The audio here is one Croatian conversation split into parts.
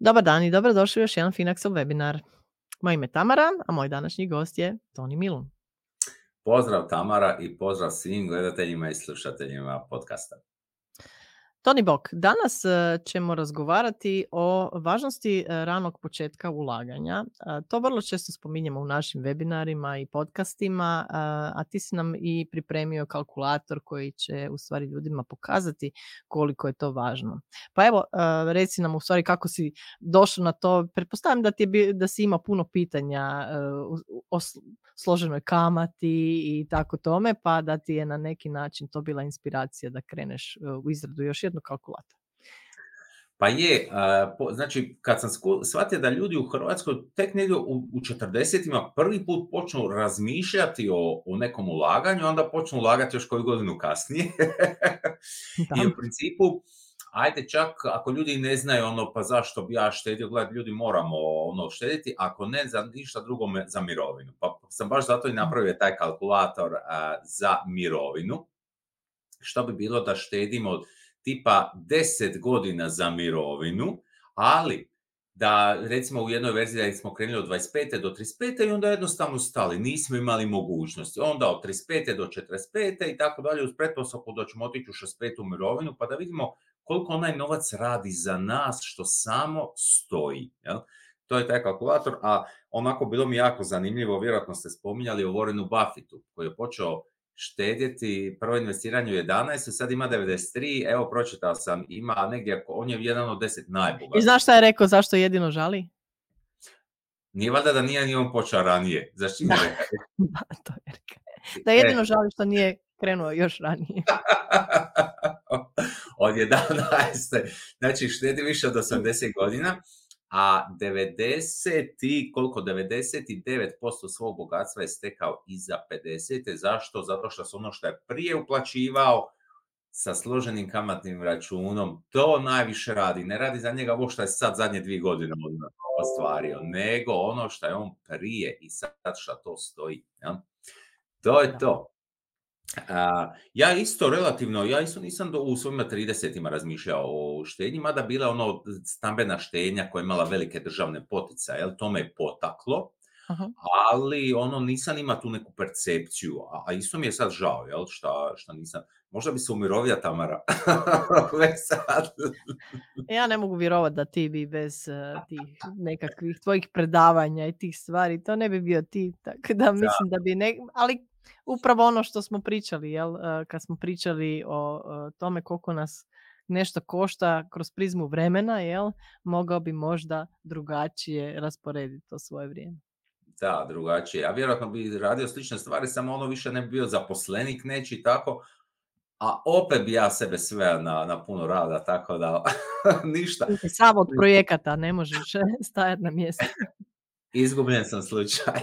Dobar dan i dobrodošli u još jedan Finaxov webinar. Moje ime je Tamara, a moj današnji gost je Toni Milun. Pozdrav Tamara i pozdrav svim gledateljima i slušateljima podcasta. Toni Bok, danas e, ćemo razgovarati o važnosti e, ranog početka ulaganja. E, to vrlo često spominjemo u našim webinarima i podcastima, a ti si nam i pripremio kalkulator koji će u stvari ljudima pokazati koliko je to važno. Pa evo, reci nam u stvari kako si došao na to. Pretpostavljam da, ti je, da si imao puno pitanja o složenoj kamati i tako tome, pa da ti je na neki način to bila inspiracija da kreneš u izradu još jednog kalkulatora. Pa je, znači kad sam shvatio da ljudi u Hrvatskoj tek negdje u, u 40 prvi put počnu razmišljati o, o nekom ulaganju, onda počnu ulagati još koju godinu kasnije. I u principu, ajde čak ako ljudi ne znaju ono pa zašto bi ja štedio, gledaj ljudi moramo ono štediti, ako ne za ništa drugo za mirovinu. Pa sam baš zato i napravio taj kalkulator za mirovinu. Što bi bilo da štedimo tipa 10 godina za mirovinu, ali da recimo u jednoj verziji da smo krenuli od 25. do 35. i onda jednostavno stali, nismo imali mogućnosti. Onda od 35. do 45. i tako dalje uz pretpostavku da ćemo otići u 65. u mirovinu pa da vidimo koliko onaj novac radi za nas što samo stoji. Jel? To je taj kalkulator, a onako bilo mi jako zanimljivo, vjerojatno ste spominjali o Warrenu Buffettu koji je počeo štedjeti, prvo investiranje u 11, sad ima 93, evo pročitao sam, ima negdje, on je jedan od deset najbogatijih. I znaš šta je rekao, zašto jedino žali? Nije valjda da nije ni on počeo ranije. Zašto da. da, to je rekao. Da jedino žali što nije krenuo još ranije. od 11. Znači štedi više od 80 godina, a 90 i koliko 99% svog bogatstva je stekao iza 50. Zašto? Zato što se ono što je prije uplaćivao sa složenim kamatnim računom, to najviše radi. Ne radi za njega ovo što je sad zadnje dvije godine ostvario, nego ono što je on prije i sad što to stoji. Ja? To je to ja isto relativno, ja isto nisam do, u svojima 30 razmišljao o štednji, mada bila ono stambena štenja koja je imala velike državne poticaje, jel, to me je potaklo, ali ono nisam ima tu neku percepciju, a, isto mi je sad žao, jel, šta, šta nisam, možda bi se umirovio Tamara, sad. ja ne mogu vjerovati da ti bi bez uh, tih nekakvih tvojih predavanja i tih stvari, to ne bi bio ti, tako da mislim da, da bi, ne, ali upravo ono što smo pričali, jel? E, kad smo pričali o tome koliko nas nešto košta kroz prizmu vremena, jel? mogao bi možda drugačije rasporediti to svoje vrijeme. Da, drugačije. A vjerojatno bi radio slične stvari, samo ono više ne bi bio zaposlenik neći tako, a opet bi ja sebe sve na, na puno rada, tako da ništa. Samo od projekata ne možeš stajati na mjestu. Izgubljen sam slučaj.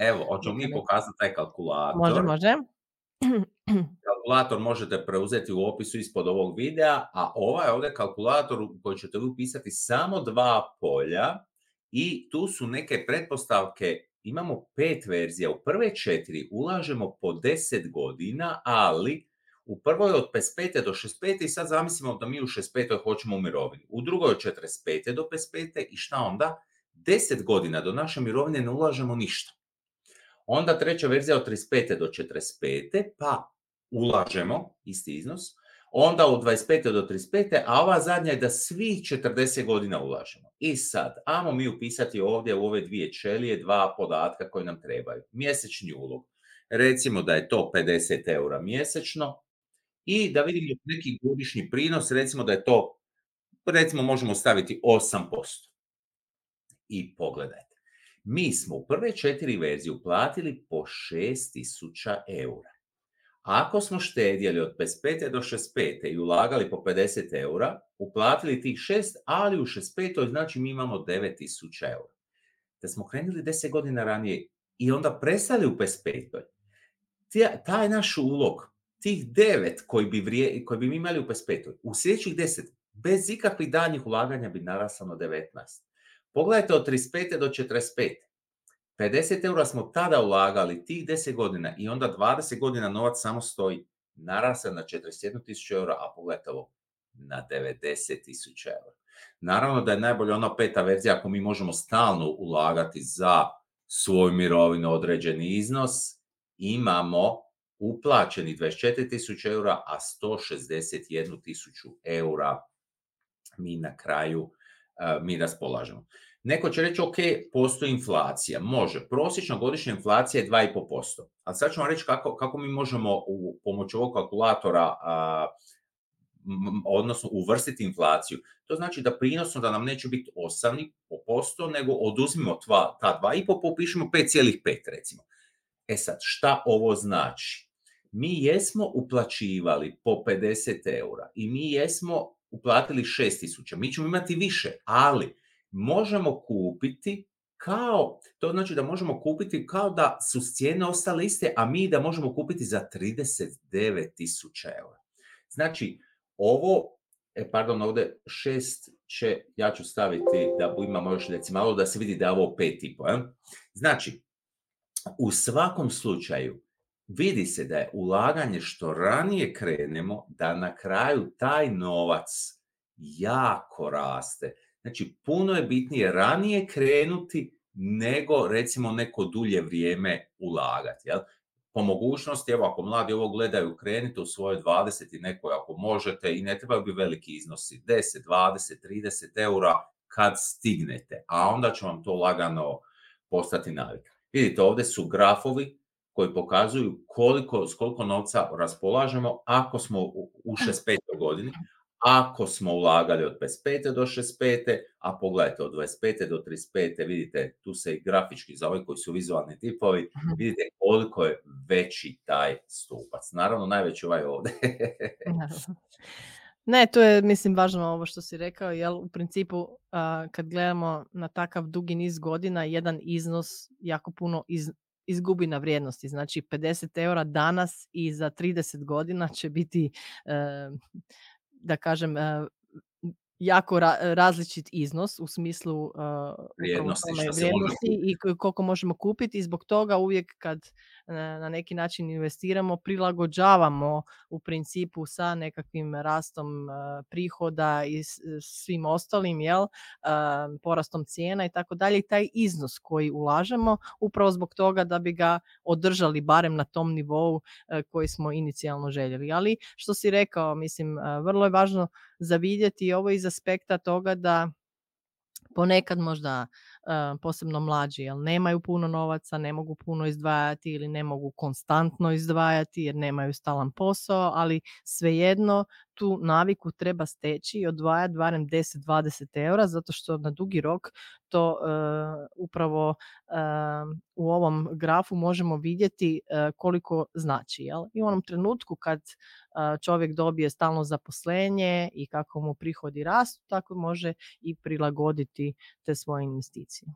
Evo, hoćemo mi pokazati taj kalkulator. Može, može. Kalkulator možete preuzeti u opisu ispod ovog videa, a ovaj ovdje kalkulator u koji ćete upisati samo dva polja i tu su neke pretpostavke imamo pet verzija. U prve četiri ulažemo po deset godina, ali u prvoj od 55. do 65. i sad zamislimo da mi u 65. hoćemo u mirovini. U drugoj od 45. do 55. i šta onda? 10 godina do naše mirovine ne ulažemo ništa. Onda treća verzija od 35. do 45. pa ulažemo isti iznos. Onda od 25. do 35. a ova zadnja je da svih 40 godina ulažemo. I sad, ajmo mi upisati ovdje u ove dvije čelije dva podatka koji nam trebaju. Mjesečni ulog. Recimo da je to 50 eura mjesečno i da vidimo neki godišnji prinos, recimo da je to, recimo možemo staviti 8%. I pogledajte mi smo u prve četiri verzije uplatili po 6000 eura. Ako smo štedjeli od 55. do 65. i ulagali po 50 eura, uplatili tih 6, ali u 65. znači mi imamo 9000 eura. Da smo krenuli 10 godina ranije i onda prestali u 55. Taj naš ulog, tih 9 koji bi, koji bi mi imali u 55. u sljedećih 10, bez ikakvih danjih ulaganja bi naraslo na 19. Pogledajte od 35. do 45. 50 eura smo tada ulagali tih 10 godina i onda 20 godina novac samo stoji. Narasa na 41 tisuću eura, a pogledajte ovo, na 90 tisuća eura. Naravno da je najbolja ona peta verzija ako mi možemo stalno ulagati za svoju mirovinu određeni iznos, imamo uplaćeni 24.000 eura, a 161.000 eura mi na kraju mi raspolažemo. Neko će reći, ok, postoji inflacija. Može. Prosječna godišnja inflacija je 2,5%. A sad ću vam reći kako, kako mi možemo u pomoću ovog kalkulatora odnosno uvrstiti inflaciju. To znači da prinosno da nam neće biti 8%, nego oduzmimo tva, ta 2,5, popišemo 5,5 recimo. E sad, šta ovo znači? Mi jesmo uplaćivali po 50 eura i mi jesmo uplatili 6000. Mi ćemo imati više, ali možemo kupiti kao, to znači da možemo kupiti kao da su cijene ostale iste, a mi da možemo kupiti za 39.000 eura. Znači, ovo, e, pardon, ovdje šest će, ja ću staviti da imamo još decimalo da se vidi da je ovo pet i Znači, u svakom slučaju, vidi se da je ulaganje što ranije krenemo, da na kraju taj novac jako raste. Znači, puno je bitnije ranije krenuti nego recimo neko dulje vrijeme ulagati. Jel? Po mogućnosti, evo ako mladi ovo gledaju, krenite u svoje 20 i nekoj ako možete i ne trebaju bi veliki iznosi, 10, 20, 30 eura kad stignete, a onda će vam to lagano postati navika. Vidite, ovdje su grafovi koji pokazuju koliko, s koliko novca raspolažemo ako smo u 65. godini, ako smo ulagali od 25. do 65. a pogledajte od 25. do 35. vidite tu se i grafički za ove koji su vizualni tipovi, vidite koliko je veći taj stupac. Naravno najveći ovaj ovdje. Ne, to je, mislim, važno ovo što si rekao, jer u principu kad gledamo na takav dugi niz godina, jedan iznos jako puno iz, izgubi na vrijednosti. Znači 50 eura danas i za 30 godina će biti, da kažem, jako različit iznos u smislu uh, vrijednosti, vrijednosti i koliko možemo kupiti i zbog toga uvijek kad na neki način investiramo prilagođavamo u principu sa nekakvim rastom prihoda i svim ostalim jel porastom cijena i tako dalje taj iznos koji ulažemo upravo zbog toga da bi ga održali barem na tom nivou koji smo inicijalno željeli. Ali što si rekao mislim vrlo je važno zavidjeti ovo iz aspekta toga da ponekad možda posebno mlađi, jer nemaju puno novaca, ne mogu puno izdvajati ili ne mogu konstantno izdvajati jer nemaju stalan posao, ali svejedno tu naviku treba steći i odvajati barem 10-20 eura zato što na dugi rok to upravo u ovom grafu možemo vidjeti koliko znači. Jel? I u onom trenutku kad čovjek dobije stalno zaposlenje i kako mu prihodi rastu, tako može i prilagoditi te svoje investicije.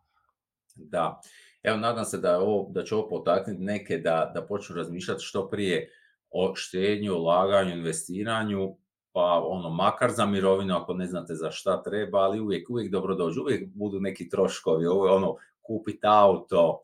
Da, evo nadam se da, ovo, da će ovo potaknuti neke da, da počnu razmišljati što prije o štenju, ulaganju, investiranju, pa ono, makar za mirovinu ako ne znate za šta treba, ali uvijek, uvijek dobro dođu, uvijek budu neki troškovi, ovo je ono, kupiti auto,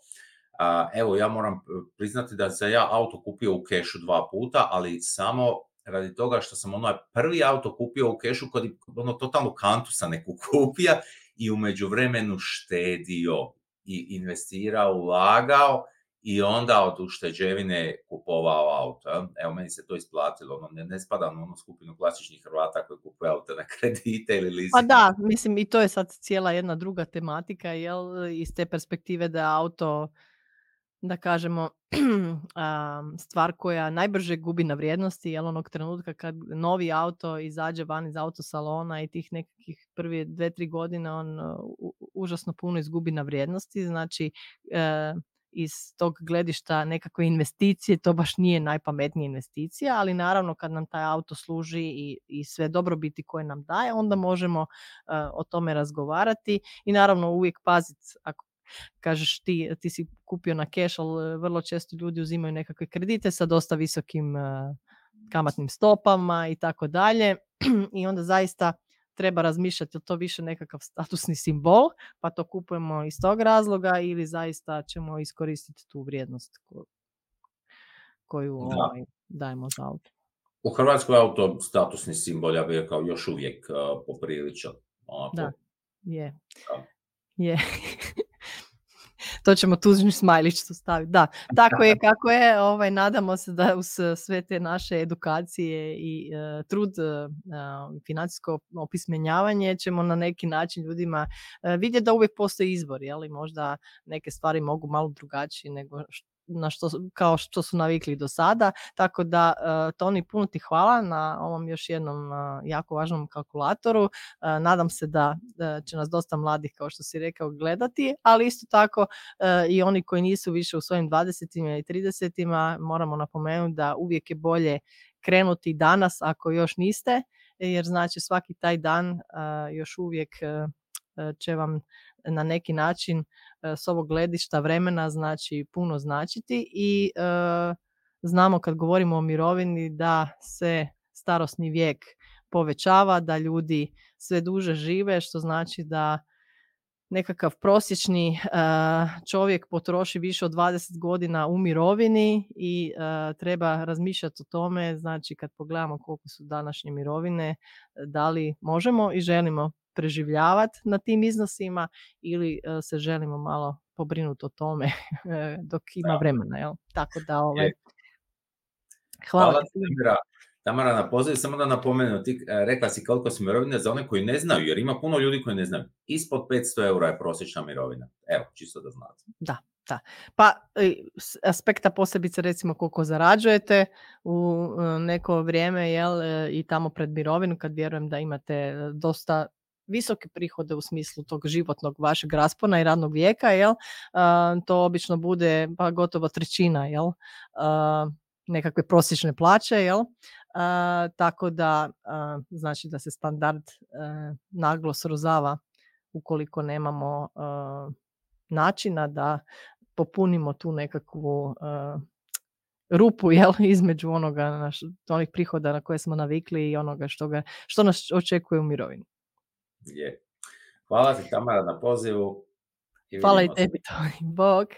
a, evo ja moram priznati da sam ja auto kupio u kešu dva puta, ali samo radi toga što sam onaj prvi auto kupio u kešu kod ono totalno kantu sa neku kupio i u međuvremenu štedio i investirao, ulagao i onda od ušteđevine kupovao auto. Evo, meni se to isplatilo. Ono, ne, ne spadam u onu skupinu klasičnih Hrvata koji kupuju auto na kredite ili leasing. Pa da, mislim i to je sad cijela jedna druga tematika, jel, iz te perspektive da auto da kažemo, stvar koja najbrže gubi na vrijednosti, jel onog trenutka kad novi auto izađe van iz autosalona i tih nekih prvi dve, tri godine on užasno puno izgubi na vrijednosti, znači e, iz tog gledišta nekakve investicije, to baš nije najpametnija investicija, ali naravno kad nam taj auto služi i, i sve dobrobiti koje nam daje, onda možemo e, o tome razgovarati i naravno uvijek paziti ako kažeš ti, ti si kupio na cash, ali vrlo često ljudi uzimaju nekakve kredite sa dosta visokim e, kamatnim stopama i tako dalje. I onda zaista treba razmišljati je to više nekakav statusni simbol, pa to kupujemo iz tog razloga ili zaista ćemo iskoristiti tu vrijednost koju ovaj, dajemo za auto. U Hrvatskoj auto statusni simbol, ja bih rekao, još uvijek uh, popriličan Da, je. Je. to ćemo tužni smajlić tu staviti. Da, tako je kako je. Ovaj, nadamo se da uz sve te naše edukacije i uh, trud, uh, financijsko opismenjavanje ćemo na neki način ljudima uh, vidjeti da uvijek postoji izbor, jeli možda neke stvari mogu malo drugačije nego što na što, kao što su navikli do sada. Tako da, uh, Toni, puno ti hvala na ovom još jednom uh, jako važnom kalkulatoru. Uh, nadam se da će nas dosta mladih, kao što si rekao, gledati, ali isto tako i oni koji nisu više u svojim 20. i 30. moramo napomenuti da uvijek je bolje krenuti danas ako još niste, jer znači svaki taj dan još uvijek će vam na neki način s ovog gledišta vremena znači puno značiti i znamo kad govorimo o mirovini da se starosni vijek povećava, da ljudi sve duže žive, što znači da nekakav prosječni čovjek potroši više od 20 godina u mirovini i treba razmišljati o tome, znači kad pogledamo koliko su današnje mirovine, da li možemo i želimo preživljavati na tim iznosima ili se želimo malo pobrinuti o tome dok ima vremena. Jel? Tako da ovaj, hvala, hvala Tamara. Tamara na poziv, samo da napomenu, ti e, rekla si koliko su mirovine za one koji ne znaju, jer ima puno ljudi koji ne znaju. Ispod 500 eura je prosječna mirovina. Evo, čisto da znate. Da, da. Pa s aspekta posebice recimo koliko zarađujete u e, neko vrijeme jel, e, i tamo pred mirovinu kad vjerujem da imate dosta visoke prihode u smislu tog životnog vašeg raspona i radnog vijeka, jel, to obično bude pa gotovo trećina, jel, nekakve prosječne plaće, jel, tako da znači da se standard e, naglo srozava ukoliko nemamo načina da popunimo tu nekakvu rupu jel, između onoga naš, onih prihoda na koje smo navikli i onoga što, ga, što nas očekuje u mirovini. Je. Hvala ti Tamara na pozivu. I Hvala i tebi, Bog.